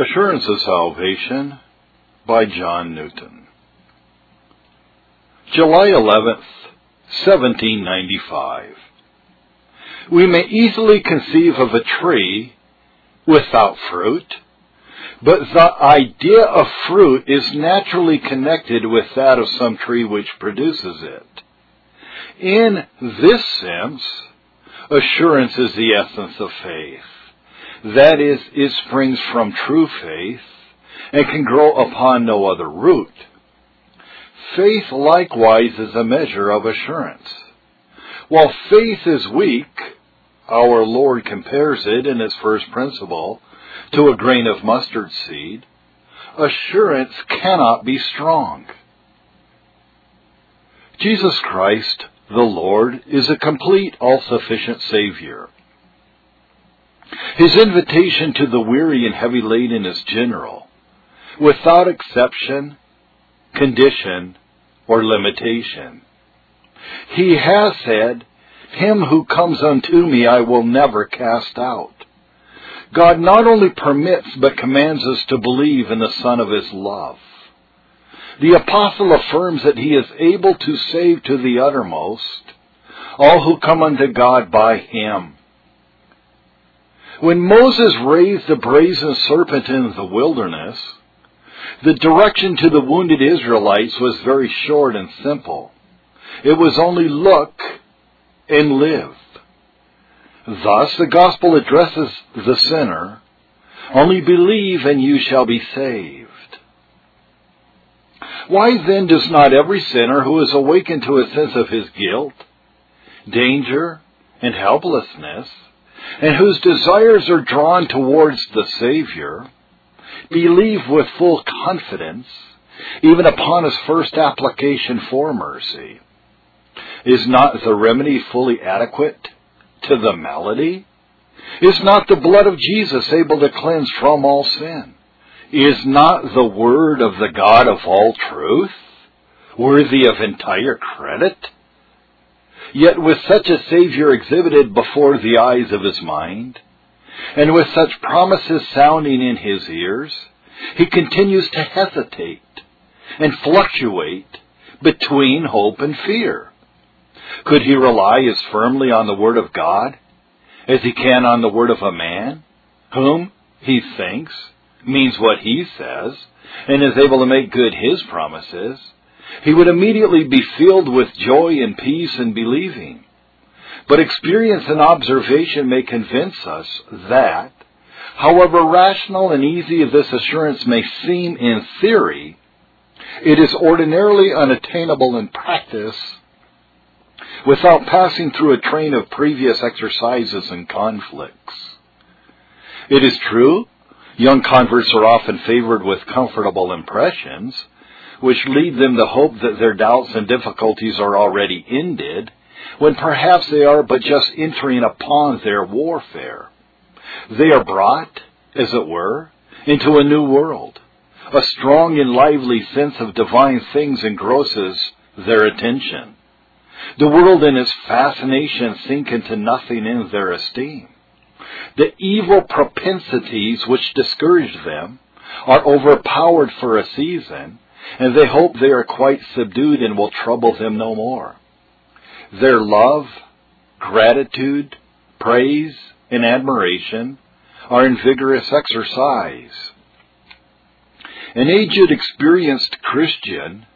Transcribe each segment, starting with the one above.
Assurance of Salvation by John Newton. July 11th, 1795. We may easily conceive of a tree without fruit, but the idea of fruit is naturally connected with that of some tree which produces it. In this sense, assurance is the essence of faith. That is, it springs from true faith and can grow upon no other root. Faith likewise is a measure of assurance. While faith is weak, our Lord compares it in his first principle to a grain of mustard seed, assurance cannot be strong. Jesus Christ, the Lord, is a complete, all-sufficient Savior. His invitation to the weary and heavy laden is general, without exception, condition, or limitation. He has said, Him who comes unto me I will never cast out. God not only permits but commands us to believe in the Son of His love. The apostle affirms that he is able to save to the uttermost all who come unto God by him. When Moses raised the brazen serpent in the wilderness, the direction to the wounded Israelites was very short and simple. It was only look and live. Thus the gospel addresses the sinner, only believe and you shall be saved. Why then does not every sinner who is awakened to a sense of his guilt, danger, and helplessness, and whose desires are drawn towards the Savior, believe with full confidence, even upon his first application for mercy. Is not the remedy fully adequate to the malady? Is not the blood of Jesus able to cleanse from all sin? Is not the word of the God of all truth worthy of entire credit? Yet with such a Savior exhibited before the eyes of his mind, and with such promises sounding in his ears, he continues to hesitate and fluctuate between hope and fear. Could he rely as firmly on the Word of God as he can on the word of a man, whom he thinks means what he says, and is able to make good his promises? He would immediately be filled with joy and peace in believing. But experience and observation may convince us that, however rational and easy this assurance may seem in theory, it is ordinarily unattainable in practice without passing through a train of previous exercises and conflicts. It is true, young converts are often favored with comfortable impressions, which lead them to hope that their doubts and difficulties are already ended, when perhaps they are but just entering upon their warfare. They are brought, as it were, into a new world. A strong and lively sense of divine things engrosses their attention. The world and its fascination sink into nothing in their esteem. The evil propensities which discourage them are overpowered for a season, and they hope they are quite subdued and will trouble them no more. Their love, gratitude, praise, and admiration are in vigorous exercise. An aged, experienced Christian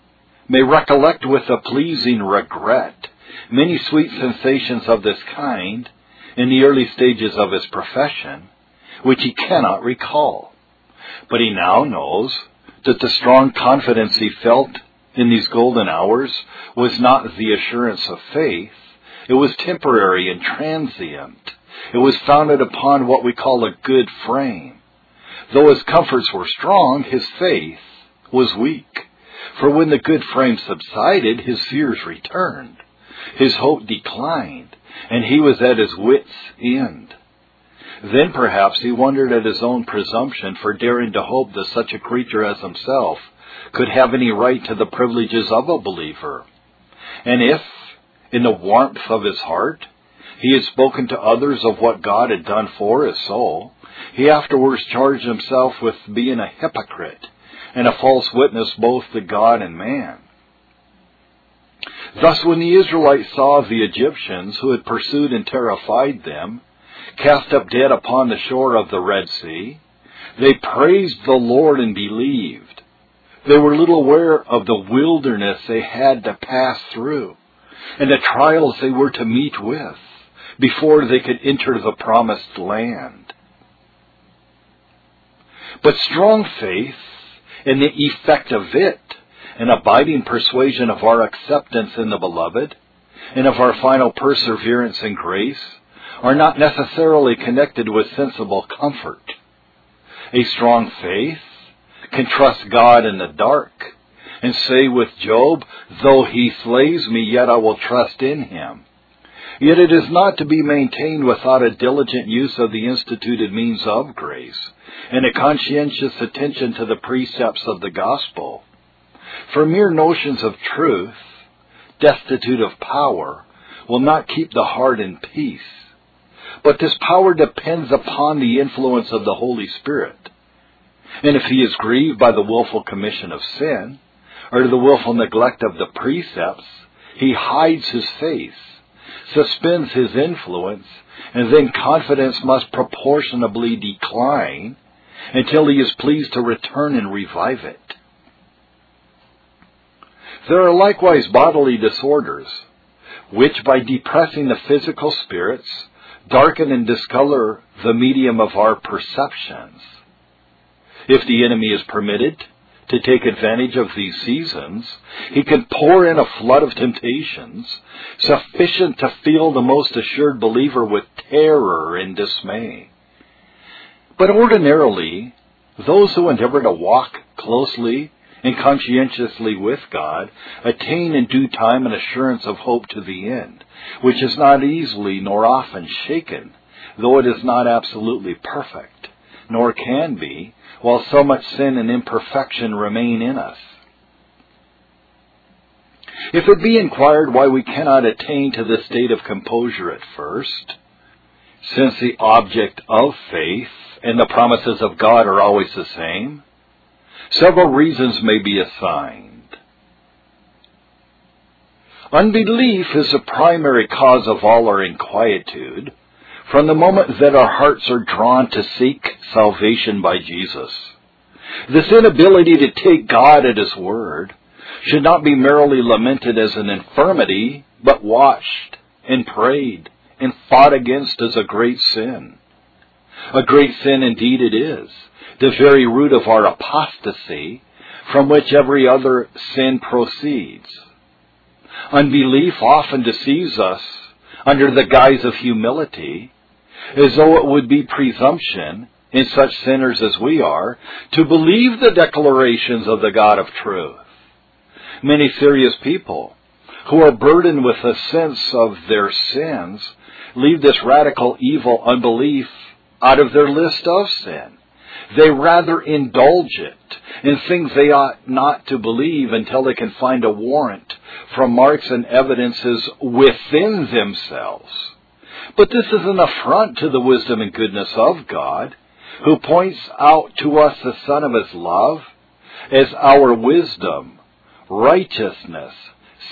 may recollect with a pleasing regret many sweet sensations of this kind in the early stages of his profession, which he cannot recall. But he now knows that the strong confidence he felt in these golden hours was not the assurance of faith. It was temporary and transient. It was founded upon what we call a good frame. Though his comforts were strong, his faith was weak. For when the good frame subsided, his fears returned. His hope declined, and he was at his wit's end. Then perhaps he wondered at his own presumption for daring to hope that such a creature as himself could have any right to the privileges of a believer. And if, in the warmth of his heart, he had spoken to others of what God had done for his soul, he afterwards charged himself with being a hypocrite and a false witness both to God and man. Thus, when the Israelites saw the Egyptians who had pursued and terrified them cast up dead upon the shore of the Red Sea, they praised the Lord and believed. They were little aware of the wilderness they had to pass through and the trials they were to meet with before they could enter the promised land. But strong faith and the effect of it, an abiding persuasion of our acceptance in the beloved, and of our final perseverance in grace, are not necessarily connected with sensible comfort. A strong faith can trust God in the dark and say with Job, Though he slays me, yet I will trust in him. Yet it is not to be maintained without a diligent use of the instituted means of grace, and a conscientious attention to the precepts of the gospel. For mere notions of truth, destitute of power, will not keep the heart in peace. But this power depends upon the influence of the Holy Spirit. And if he is grieved by the wilful commission of sin, or the wilful neglect of the precepts, he hides his face, suspends his influence, and then confidence must proportionably decline until he is pleased to return and revive it. There are likewise bodily disorders, which by depressing the physical spirits, darken and discolor the medium of our perceptions. If the enemy is permitted to take advantage of these seasons, he can pour in a flood of temptations sufficient to fill the most assured believer with terror and dismay. But ordinarily, those who endeavor to walk closely and conscientiously with God attain in due time an assurance of hope to the end, which is not easily nor often shaken, though it is not absolutely perfect, nor can be, while so much sin and imperfection remain in us. If it be inquired why we cannot attain to this state of composure at first, since the object of faith and the promises of God are always the same, several reasons may be assigned. Unbelief is the primary cause of all our inquietude from the moment that our hearts are drawn to seek salvation by Jesus. This inability to take God at His word should not be merely lamented as an infirmity, but watched and prayed and fought against as a great sin. A great sin indeed it is, the very root of our apostasy, from which every other sin proceeds. Unbelief often deceives us under the guise of humility, as though it would be presumption in such sinners as we are to believe the declarations of the God of truth. Many serious people who are burdened with a sense of their sins leave this radical evil unbelief out of their list of sin. They rather indulge it in things they ought not to believe until they can find a warrant from marks and evidences within themselves. But this is an affront to the wisdom and goodness of God, who points out to us the Son of His love as our wisdom, righteousness,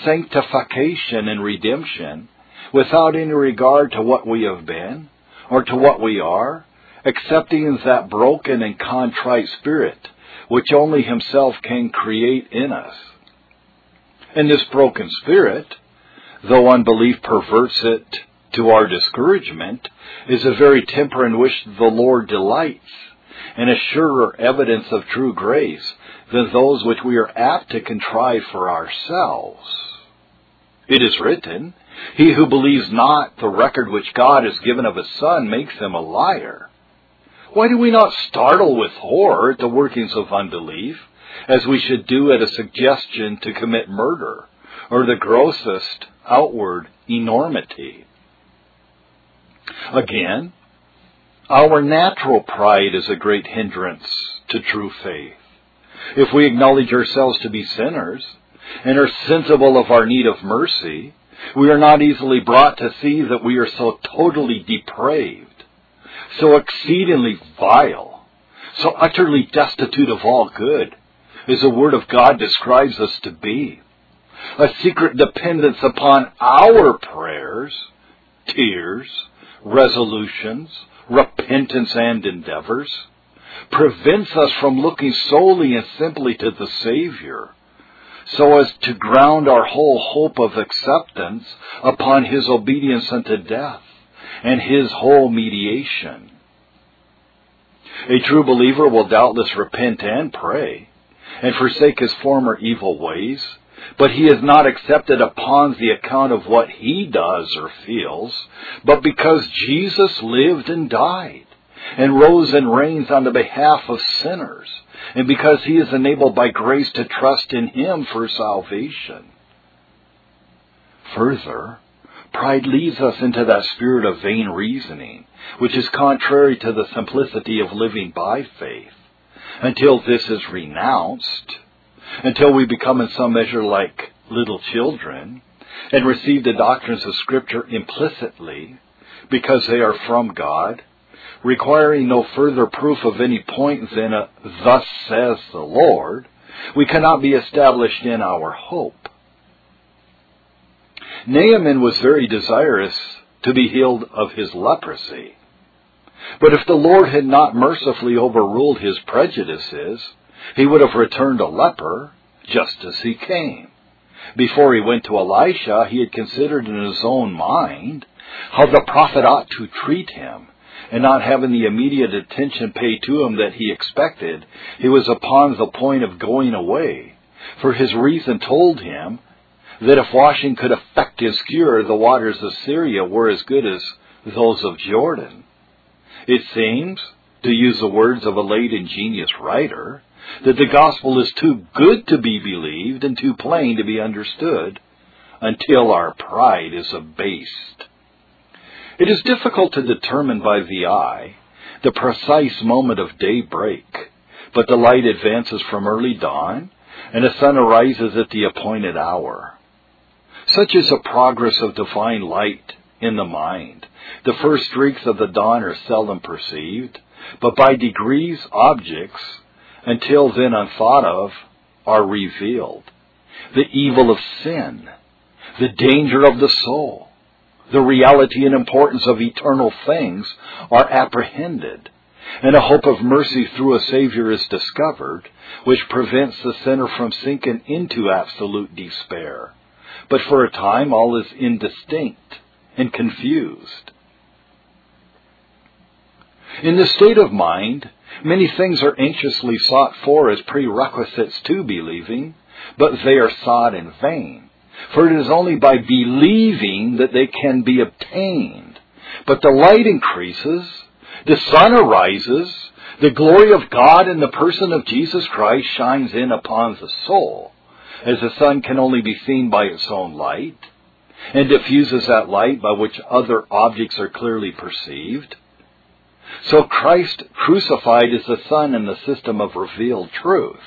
sanctification, and redemption, without any regard to what we have been or to what we are, accepting that broken and contrite spirit which only Himself can create in us. And this broken spirit, though unbelief perverts it to our discouragement, is a very temper in which the Lord delights, and a surer evidence of true grace than those which we are apt to contrive for ourselves. It is written, He who believes not the record which God has given of His Son makes him a liar. Why do we not startle with horror at the workings of unbelief, as we should do at a suggestion to commit murder, or the grossest outward enormity? Again, our natural pride is a great hindrance to true faith. If we acknowledge ourselves to be sinners and are sensible of our need of mercy, we are not easily brought to see that we are so totally depraved so exceedingly vile, so utterly destitute of all good, as the Word of God describes us to be. A secret dependence upon our prayers, tears, resolutions, repentance, and endeavors prevents us from looking solely and simply to the Savior so as to ground our whole hope of acceptance upon His obedience unto death and His whole mediation. A true believer will doubtless repent and pray and forsake his former evil ways, but he is not accepted upon the account of what he does or feels, but because Jesus lived and died and rose and reigns on the behalf of sinners, and because he is enabled by grace to trust in him for salvation. Further, pride leads us into that spirit of vain reasoning, which is contrary to the simplicity of living by faith. Until this is renounced, until we become in some measure like little children, and receive the doctrines of Scripture implicitly, because they are from God, requiring no further proof of any point than a thus says the Lord, we cannot be established in our hope. Naaman was very desirous to be healed of his leprosy. But if the Lord had not mercifully overruled his prejudices, he would have returned a leper just as he came. Before he went to Elisha, he had considered in his own mind how the prophet ought to treat him, and not having the immediate attention paid to him that he expected, he was upon the point of going away. For his reason told him that if washing could effect his cure, the waters of Syria were as good as those of Jordan. It seems, to use the words of a late ingenious writer, that the gospel is too good to be believed and too plain to be understood until our pride is abased. It is difficult to determine by the eye the precise moment of daybreak, but the light advances from early dawn, and the sun arises at the appointed hour. Such is the progress of divine light in the mind. The first streaks of the dawn are seldom perceived, but by degrees objects, until then unthought of, are revealed. The evil of sin, the danger of the soul, the reality and importance of eternal things are apprehended, and a hope of mercy through a Savior is discovered, which prevents the sinner from sinking into absolute despair. But for a time all is indistinct and confused. In this state of mind, many things are anxiously sought for as prerequisites to believing, but they are sought in vain. For it is only by believing that they can be obtained. But the light increases, the sun arises, the glory of God in the person of Jesus Christ shines in upon the soul, as the sun can only be seen by its own light, and diffuses that light by which other objects are clearly perceived. So Christ crucified is the sun in the system of revealed truth,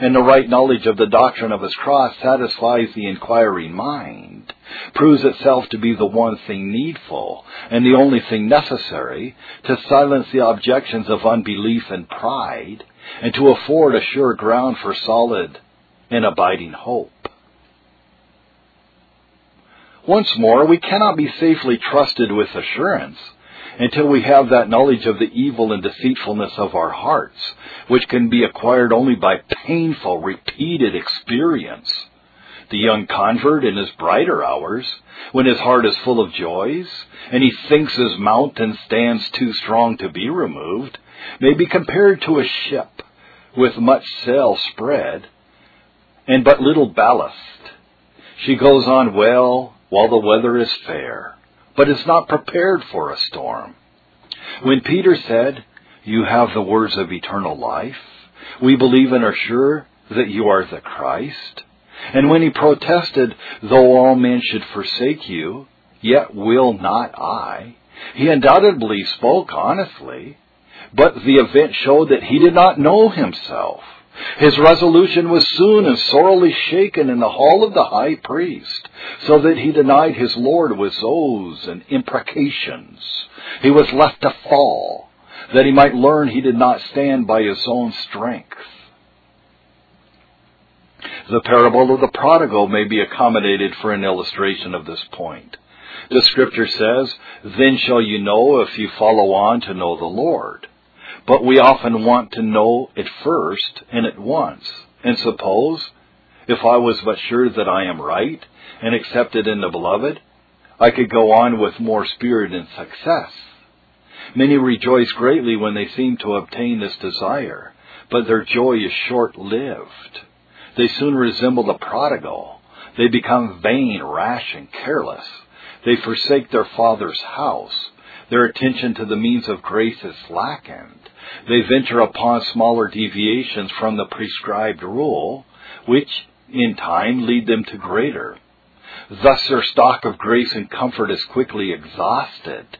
and the right knowledge of the doctrine of his cross satisfies the inquiring mind, proves itself to be the one thing needful, and the only thing necessary to silence the objections of unbelief and pride, and to afford a sure ground for solid and abiding hope. Once more, we cannot be safely trusted with assurance until we have that knowledge of the evil and deceitfulness of our hearts, which can be acquired only by painful, repeated experience. The young convert in his brighter hours, when his heart is full of joys, and he thinks his mountain stands too strong to be removed, may be compared to a ship with much sail spread and but little ballast. She goes on well while the weather is fair, but is not prepared for a storm. When Peter said, You have the words of eternal life, we believe and are sure that you are the Christ. And when he protested, Though all men should forsake you, yet will not I, he undoubtedly spoke honestly, but the event showed that he did not know himself, His resolution was soon and sorely shaken in the hall of the high priest, so that he denied his Lord with oaths and imprecations. He was left to fall, that he might learn he did not stand by his own strength. The parable of the prodigal may be accommodated for an illustration of this point. The scripture says, Then shall you know if you follow on to know the Lord. But we often want to know it first and at once. And suppose, if I was but sure that I am right and accepted in the beloved, I could go on with more spirit and success. Many rejoice greatly when they seem to obtain this desire, but their joy is short lived. They soon resemble the prodigal. They become vain, rash, and careless. They forsake their father's house. Their attention to the means of grace is slackened. They venture upon smaller deviations from the prescribed rule, which, in time, lead them to greater. Thus their stock of grace and comfort is quickly exhausted.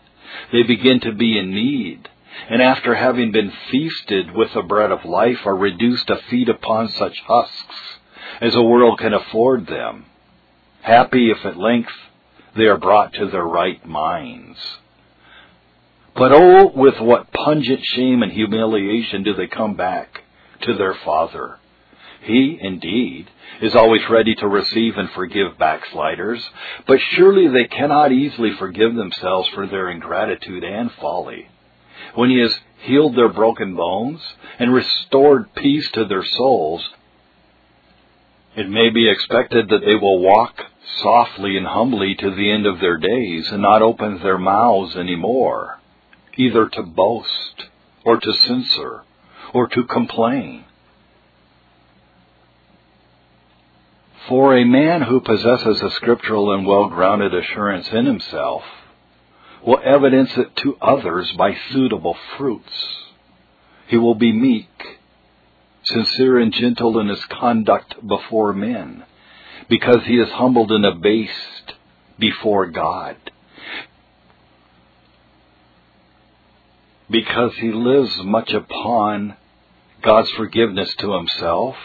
They begin to be in need, and after having been feasted with the bread of life are reduced to feed upon such husks as the world can afford them. Happy if at length they are brought to their right minds. But oh, with what pungent shame and humiliation do they come back to their Father. He, indeed, is always ready to receive and forgive backsliders, but surely they cannot easily forgive themselves for their ingratitude and folly. When He has healed their broken bones and restored peace to their souls, it may be expected that they will walk softly and humbly to the end of their days and not open their mouths any more, either to boast or to censor or to complain. For a man who possesses a scriptural and well-grounded assurance in himself will evidence it to others by suitable fruits. He will be meek, sincere and gentle in his conduct before men, because he is humbled and abased before God. Because he lives much upon God's forgiveness to himself,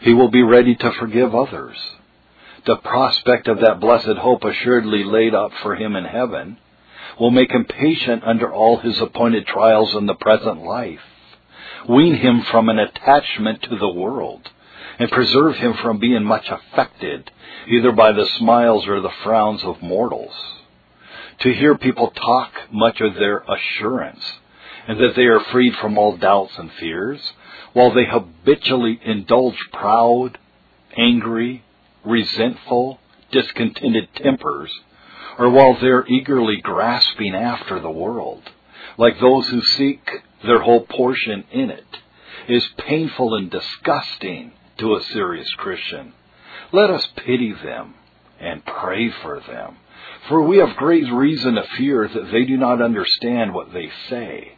he will be ready to forgive others. The prospect of that blessed hope assuredly laid up for him in heaven will make him patient under all his appointed trials in the present life, wean him from an attachment to the world, and preserve him from being much affected either by the smiles or the frowns of mortals. To hear people talk much of their assurance, and that they are freed from all doubts and fears, while they habitually indulge proud, angry, resentful, discontented tempers, or while they're eagerly grasping after the world, like those who seek their whole portion in it, is painful and disgusting to a serious Christian. Let us pity them and pray for them, for we have great reason to fear that they do not understand what they say,